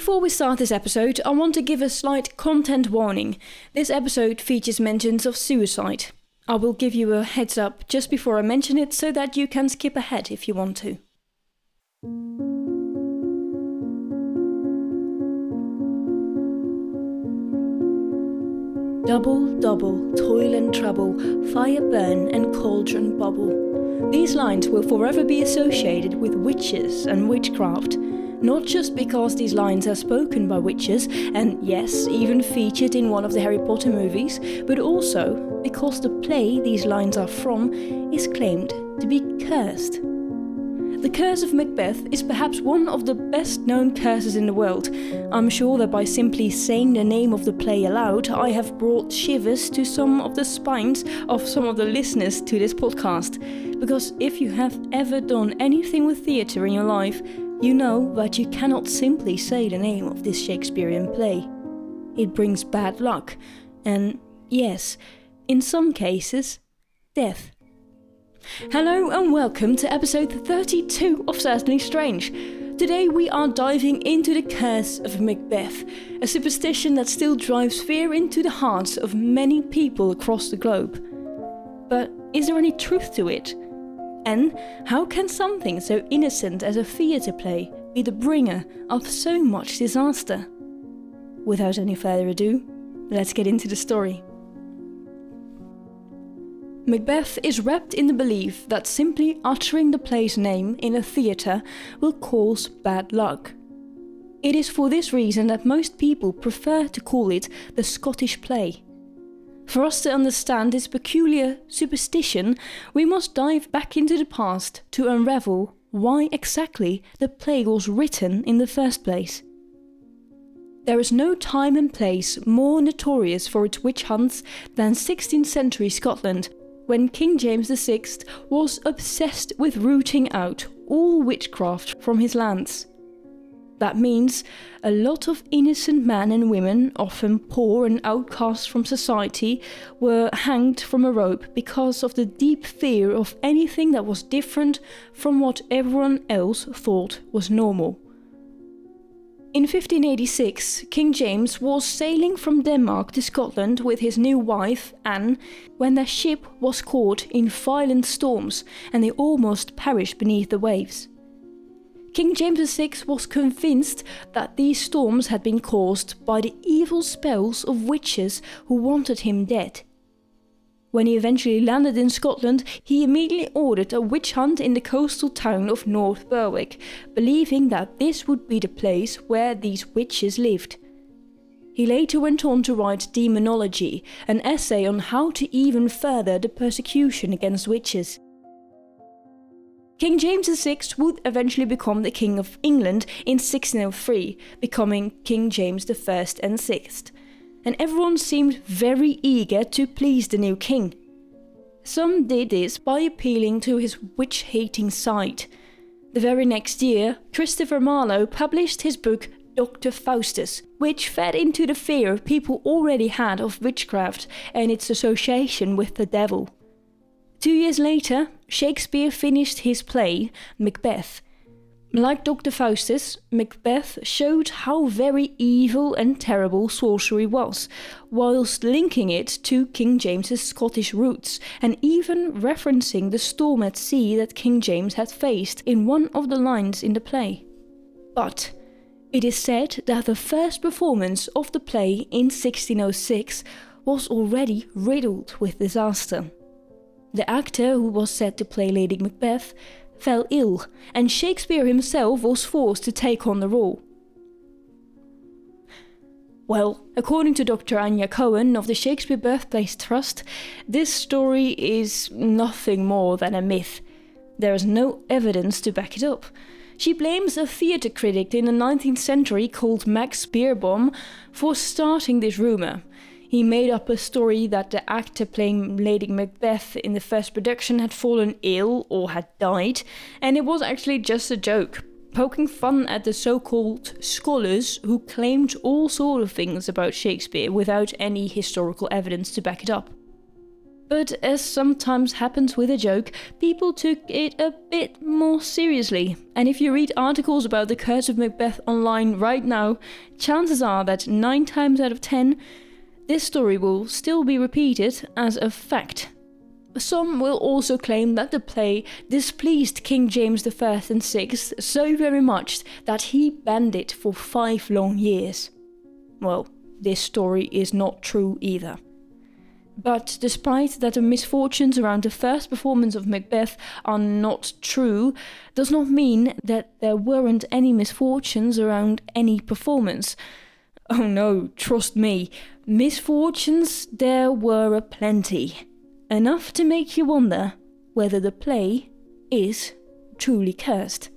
Before we start this episode, I want to give a slight content warning. This episode features mentions of suicide. I will give you a heads up just before I mention it so that you can skip ahead if you want to. Double, double, toil and trouble, fire burn and cauldron bubble. These lines will forever be associated with witches and witchcraft. Not just because these lines are spoken by witches, and yes, even featured in one of the Harry Potter movies, but also because the play these lines are from is claimed to be cursed. The Curse of Macbeth is perhaps one of the best known curses in the world. I'm sure that by simply saying the name of the play aloud, I have brought shivers to some of the spines of some of the listeners to this podcast. Because if you have ever done anything with theatre in your life, you know that you cannot simply say the name of this Shakespearean play. It brings bad luck, and yes, in some cases, death. Hello and welcome to episode 32 of Certainly Strange. Today we are diving into the curse of Macbeth, a superstition that still drives fear into the hearts of many people across the globe. But is there any truth to it? And how can something so innocent as a theatre play be the bringer of so much disaster? Without any further ado, let's get into the story. Macbeth is wrapped in the belief that simply uttering the play's name in a theatre will cause bad luck. It is for this reason that most people prefer to call it the Scottish play. For us to understand this peculiar superstition, we must dive back into the past to unravel why exactly the play was written in the first place. There is no time and place more notorious for its witch hunts than 16th century Scotland, when King James VI was obsessed with rooting out all witchcraft from his lands. That means a lot of innocent men and women, often poor and outcast from society, were hanged from a rope because of the deep fear of anything that was different from what everyone else thought was normal. In 1586, King James was sailing from Denmark to Scotland with his new wife, Anne, when their ship was caught in violent storms and they almost perished beneath the waves. King James VI was convinced that these storms had been caused by the evil spells of witches who wanted him dead. When he eventually landed in Scotland, he immediately ordered a witch hunt in the coastal town of North Berwick, believing that this would be the place where these witches lived. He later went on to write Daemonologie, an essay on how to even further the persecution against witches. King James VI would eventually become the King of England in 1603, becoming King James I and VI, and everyone seemed very eager to please the new king. Some did this by appealing to his witch hating side. The very next year, Christopher Marlowe published his book Dr. Faustus, which fed into the fear people already had of witchcraft and its association with the devil. Two years later, Shakespeare finished his play, Macbeth. Like Dr. Faustus, Macbeth showed how very evil and terrible sorcery was, whilst linking it to King James's Scottish roots, and even referencing the storm at sea that King James had faced in one of the lines in the play. But it is said that the first performance of the play in 1606 was already riddled with disaster. The actor who was set to play Lady Macbeth fell ill, and Shakespeare himself was forced to take on the role. Well, according to Dr. Anjna Chouhan of the Shakespeare Birthplace Trust, this story is nothing more than a myth. There is no evidence to back it up. She blames a theatre critic in the 19th century called Max Beerbohm for starting this rumour, he made up a story that the actor playing Lady Macbeth in the first production had fallen ill or had died, and it was actually just a joke, poking fun at the so called scholars who claimed all sort of things about Shakespeare without any historical evidence to back it up. But as sometimes happens with a joke, people took it a bit more seriously. And if you read articles about the Curse of Macbeth online right now, chances are that 9 times out of 10, this story will still be repeated as a fact. Some will also claim that the play displeased King James I and VI so very much that he banned it for five long years. Well, this story is not true either. But despite that the misfortunes around the first performance of Macbeth are not true, does not mean that there weren't any misfortunes around any performance. Oh no, trust me, misfortunes there were a plenty. Enough to make you wonder whether the play is truly cursed.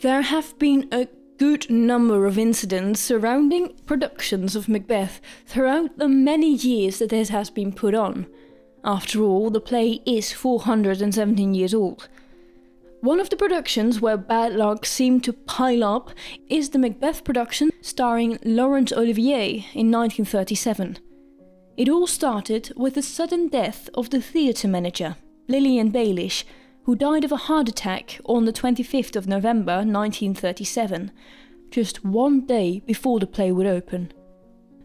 There have been a good number of incidents surrounding productions of Macbeth throughout the many years that it has been put on. After all, the play is 417 years old. One of the productions where bad luck seemed to pile up is the Macbeth production starring Laurence Olivier in 1937. It all started with the sudden death of the theatre manager, Lillian Baylis, who died of a heart attack on the 25th of November 1937, just one day before the play would open.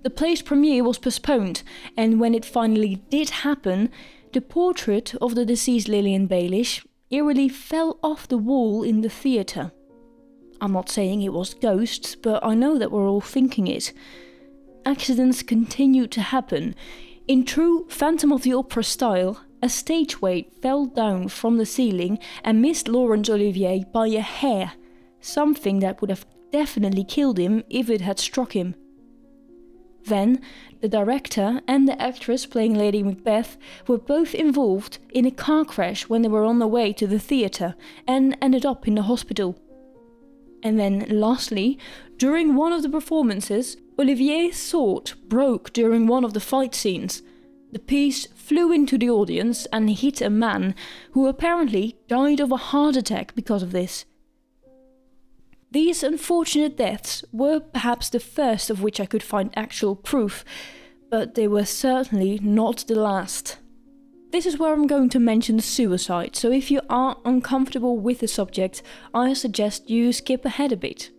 The play's premiere was postponed, and when it finally did happen, the portrait of the deceased Lillian Baylis eerily fell off the wall in the theatre. I'm not saying it was ghosts, but I know that we're all thinking it. Accidents continued to happen. In true Phantom of the Opera style, a stage weight fell down from the ceiling and missed Laurence Olivier by a hair, something that would have definitely killed him if it had struck him. Then, the director and the actress playing Lady Macbeth were both involved in a car crash when they were on their way to the theatre and ended up in the hospital. And then, lastly, during one of the performances, Olivier's sword broke during one of the fight scenes. The piece flew into the audience and hit a man who apparently died of a heart attack because of this. These unfortunate deaths were perhaps the first of which I could find actual proof, but they were certainly not the last. This is where I'm going to mention suicide, so if you are uncomfortable with the subject, I suggest you skip ahead a bit.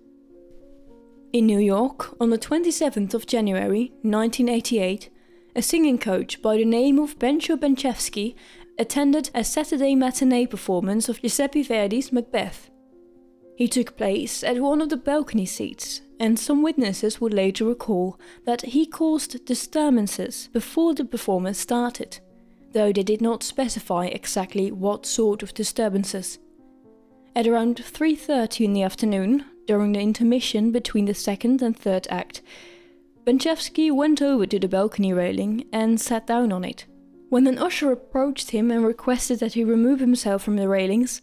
In New York, on the 27th of January 1988, a singing coach by the name of Bantcho Bantchevsky attended a Saturday matinee performance of Giuseppe Verdi's Macbeth. He took place at one of the balcony seats, and some witnesses would later recall that he caused disturbances before the performance started, though they did not specify exactly what sort of disturbances. At around 3:30 in the afternoon, during the intermission between the second and third act, Bantchevsky went over to the balcony railing and sat down on it. When an usher approached him and requested that he remove himself from the railings,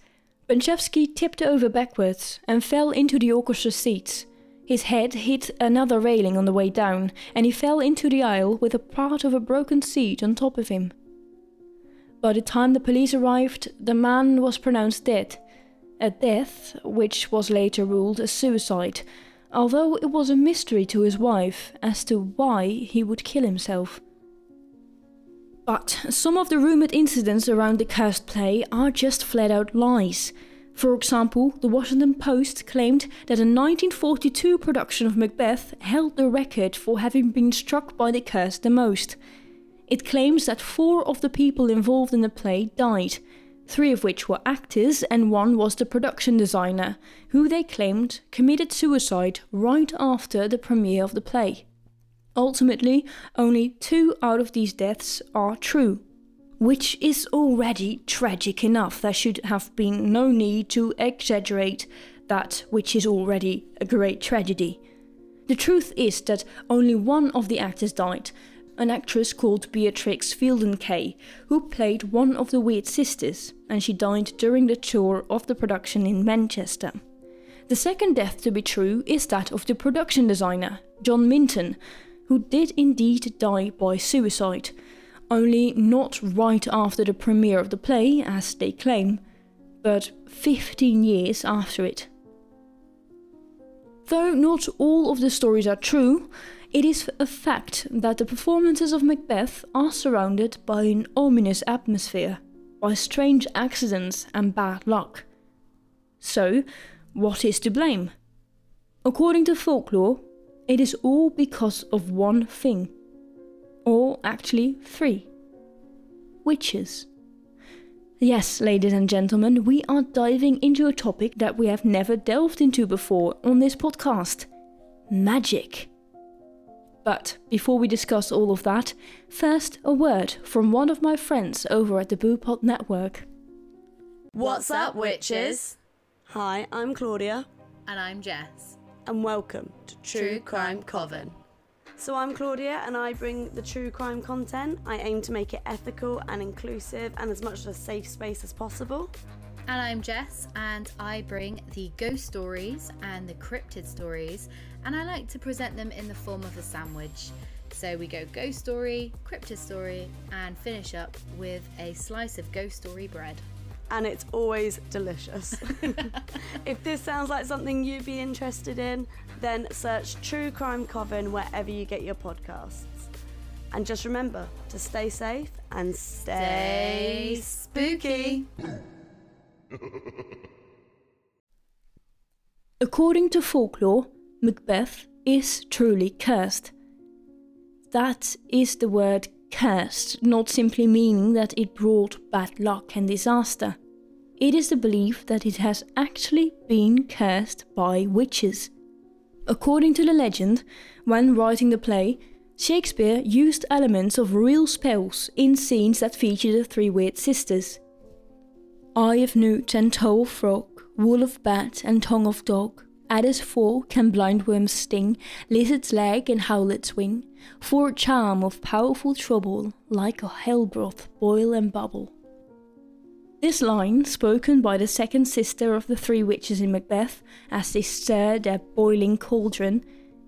Bantchevsky tipped over backwards and fell into the orchestra seats. His head hit another railing on the way down, and he fell into the aisle with a part of a broken seat on top of him. By the time the police arrived, the man was pronounced dead, a death which was later ruled a suicide, although it was a mystery to his wife as to why he would kill himself. But some of the rumoured incidents around the cursed play are just flat out lies. For example, the Washington Post claimed that a 1942 production of Macbeth held the record for having been struck by the curse the most. It claims that four of the people involved in the play died, three of which were actors, and one was the production designer, who they claimed committed suicide right after the premiere of the play. Ultimately, only two out of these deaths are true, which is already tragic enough. There should have been no need to exaggerate that which is already a great tragedy. The truth is that only one of the actors died, an actress called Beatrix Fielden-Kaye, who played one of the Weird Sisters, and she died during the tour of the production in Manchester. The second death to be true is that of the production designer, John Minton, who did indeed die by suicide, only not right after the premiere of the play, as they claim, but 15 years after it. Though not all of the stories are true, It is a fact that the performances of Macbeth are surrounded by an ominous atmosphere, by strange accidents and bad luck. So, what is to blame? According to folklore, it is all because of one thing. Or actually, three witches. Yes, ladies and gentlemen, we are diving into a topic that we have never delved into before on this podcast magic. But before we discuss all of that, first a word from one of my friends over at the Boopod Network. What's up, witches? Hi, I'm Claudia, And I'm Jess. And welcome to True Crime Coven. So, I'm Claudia, and I bring the true crime content. I aim to make it ethical and inclusive and as much of a safe space as possible. And I'm Jess, and I bring the ghost stories and the cryptid stories, and I like to present them in the form of a sandwich. So we go ghost story, cryptid story, and finish up with a slice of ghost story bread. And it's always delicious. if this sounds like something you'd be interested in, then search True Crime Coven wherever you get your podcasts. And just remember to stay safe and stay, Stay spooky. According to folklore, Macbeth is truly cursed. That is the word cursed, not simply meaning that it brought bad luck and disaster. It is the belief that it has actually been cursed by witches. According to the legend, when writing the play, Shakespeare used elements of real spells in scenes that feature the three weird sisters. Eye of newt and toe of frog, wool of bat and tongue of dog. Adder's fork can blindworm's sting, lizard's leg and howlet's wing. For charm of powerful trouble, like a hell broth boil and bubble. This line, spoken by the second sister of the three witches in Macbeth as they stir their boiling cauldron,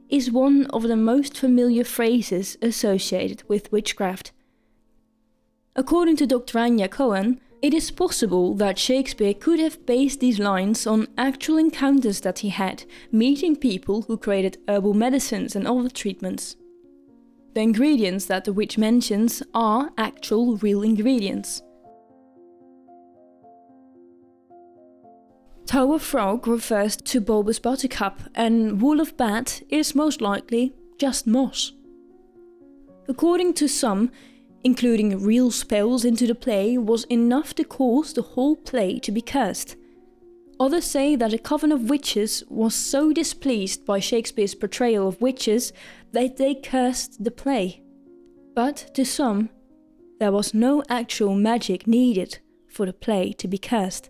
is one of the most familiar phrases associated with witchcraft. According to Dr. Anjna Chouhan, it is possible that Shakespeare could have based these lines on actual encounters that he had, meeting people who created herbal medicines and other treatments. The ingredients that the witch mentions are actual real ingredients. Of frog refers to bulbous buttercup, and wool of bat is most likely just moss. According to some, including real spells into the play was enough to cause the whole play to be cursed. Others say that a coven of witches was so displeased by Shakespeare's portrayal of witches that they cursed the play. But to some, there was no actual magic needed for the play to be cursed.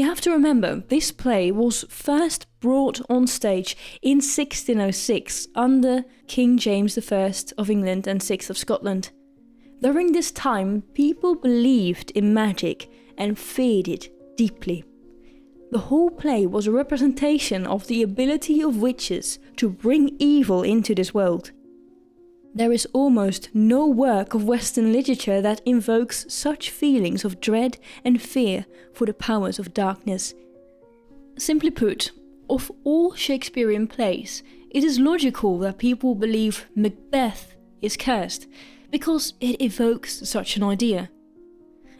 You have to remember, this play was first brought on stage in 1606 under King James I of England and VI of Scotland. During this time, people believed in magic and feared it deeply. The whole play was a representation of the ability of witches to bring evil into this world. There is almost no work of Western literature that invokes such feelings of dread and fear for the powers of darkness. Simply put, of all Shakespearean plays, it is logical that people believe Macbeth is cursed because it evokes such an idea.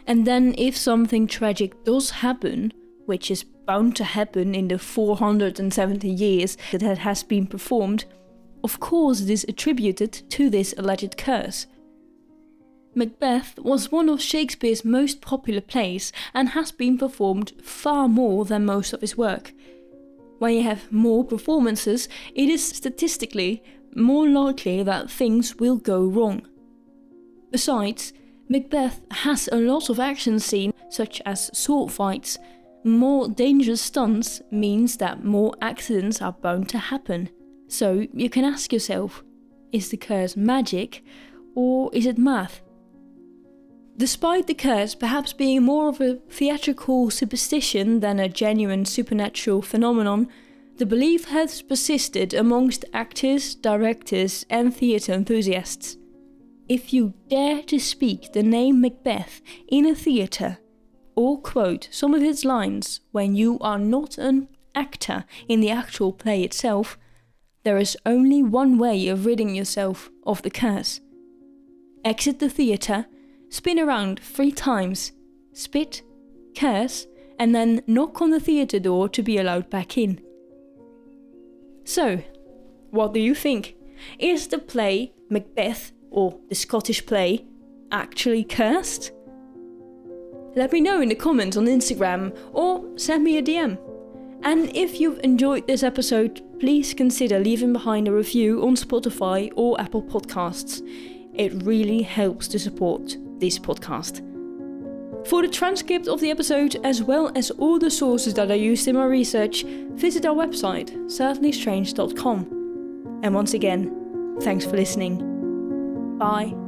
And then, if something tragic does happen, which is bound to happen in the 470 years that it has been performed, of course it is attributed to this alleged curse. Macbeth was one of Shakespeare's most popular plays and has been performed far more than most of his work. When you have more performances, it is statistically more likely that things will go wrong. Besides, Macbeth has a lot of action scenes, such as sword fights. More dangerous stunts means that more accidents are bound to happen. So you can ask yourself is the curse magic or is it math? Despite the curse perhaps being more of a theatrical superstition than a genuine supernatural phenomenon, the belief has persisted amongst actors, directors, and theatre enthusiasts. If you dare to speak the name Macbeth in a theatre, or quote some of its lines when you are not an actor in the actual play itself, there is only one way of ridding yourself of the curse. Exit the theatre, spin around three times, spit, curse, and then knock on the theatre door to be allowed back in. So, what do you think? Is the play Macbeth, or the Scottish play, actually cursed? Let me know in the comments on Instagram or send me a DM. And if you've enjoyed this episode, please consider leaving behind a review on Spotify or Apple Podcasts. It really helps to support this podcast. For the transcript of the episode, as well as all the sources that I used in my research, visit our website, certainlystrange.com. And once again, thanks for listening. Bye.